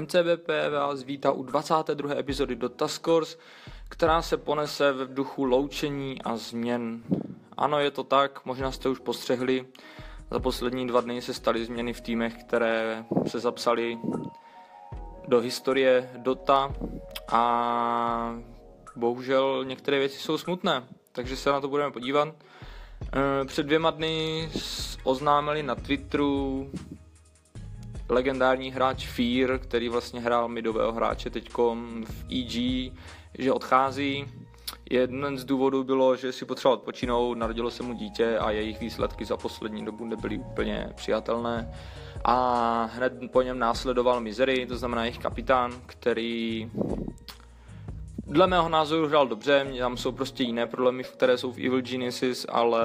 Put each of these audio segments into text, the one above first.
MCBP vás vítá u 22. epizody do Taskors, která se ponese v duchu loučení a změn. Ano, je to tak, možná jste už postřehli, za poslední dva dny se staly změny v týmech, které se zapsaly do historie Dota a bohužel některé věci jsou smutné, takže se na to budeme podívat. Eh, před dvěma dny oznámili na Twitteru legendární hráč Fear, který vlastně hrál midového hráče teď v EG, že odchází. Jeden z důvodů bylo, že si potřeboval odpočinout, narodilo se mu dítě a jejich výsledky za poslední dobu nebyly úplně přijatelné. A hned po něm následoval Misery, to znamená jejich kapitán, který dle mého názoru hrál dobře, tam jsou prostě jiné problémy, které jsou v Evil Geniuses, ale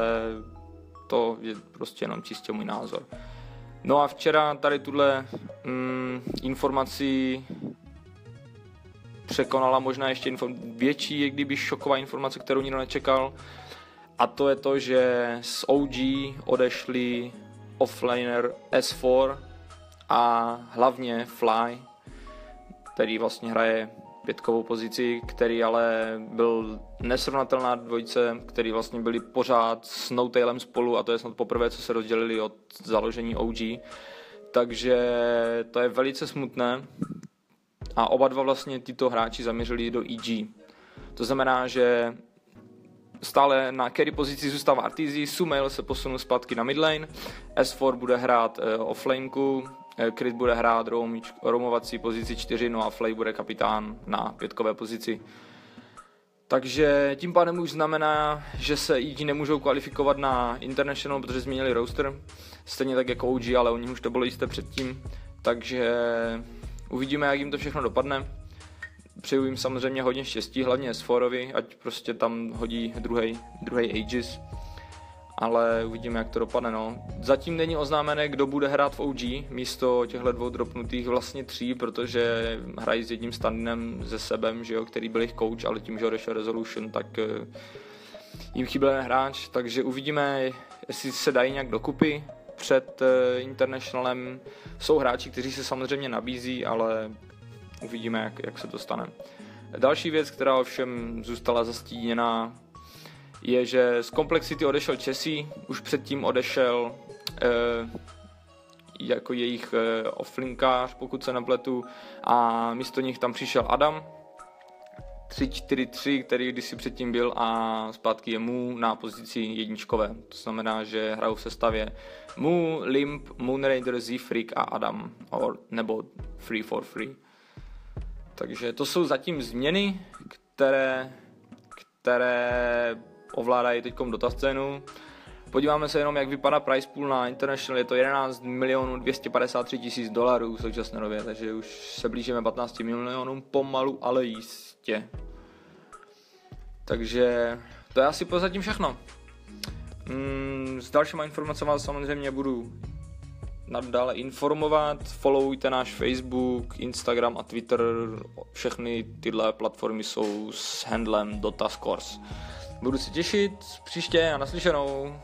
to je prostě jenom čistě můj názor. No a včera tady tuhle mm, informaci překonala možná ještě inform- větší, jak kdyby šoková informace, kterou nikdo nečekal. A to je to, že z OG odešli offlaner S4 a hlavně Fly, který vlastně hraje pětkovou pozici, který ale byl nesrovnatelná dvojice, který vlastně byli pořád s Tailem spolu a to je snad poprvé, co se rozdělili od založení OG. Takže to je velice smutné a oba dva vlastně tyto hráči zaměřili do EG. To znamená, že stále na carry pozici zůstává Artizi, Sumail se posunul zpátky na midlane, S4 bude hrát uh, offlaneku, Krit bude hrát roamovací pozici 4, no a Flay bude kapitán na pětkové pozici. Takže tím pádem už znamená, že se EG nemůžou kvalifikovat na International, protože změnili roster. Stejně tak jako OG, ale u nich už to bylo jisté předtím. Takže uvidíme, jak jim to všechno dopadne. Přeju jim samozřejmě hodně štěstí, hlavně s Forovi, ať prostě tam hodí druhý Aegis ale uvidíme, jak to dopadne. No. Zatím není oznámené, kdo bude hrát v OG místo těchto dvou dropnutých vlastně tří, protože hrají s jedním standinem ze sebem, že jo, který byl jejich coach, ale tím, že odešel Resolution, tak uh, jim chyběl hráč, takže uvidíme, jestli se dají nějak dokupy před uh, Internationalem. Jsou hráči, kteří se samozřejmě nabízí, ale uvidíme, jak, jak se to stane. Další věc, která ovšem zůstala zastíněná je, že z Complexity odešel Chessy, už předtím odešel eh, jako jejich eh, offlinkář, pokud se nepletu, a místo nich tam přišel Adam, 3-4-3, který kdysi předtím byl a zpátky je Mu na pozici jedničkové. To znamená, že hrajou v sestavě Mu, Limp, Moonraider, Z-Freak a Adam, or, nebo Free for Free. Takže to jsou zatím změny, které, které ovládají teď dota scénu. Podíváme se jenom, jak vypadá price pool na International, je to 11 milionů 253 tisíc dolarů v současné době, takže už se blížíme 15 milionům pomalu, ale jistě. Takže to je asi pozatím všechno. Mm, s dalšíma informacemi samozřejmě budu nadále informovat. Followujte náš Facebook, Instagram a Twitter. Všechny tyhle platformy jsou s handlem Dota Scores. Budu se těšit příště a naslyšenou.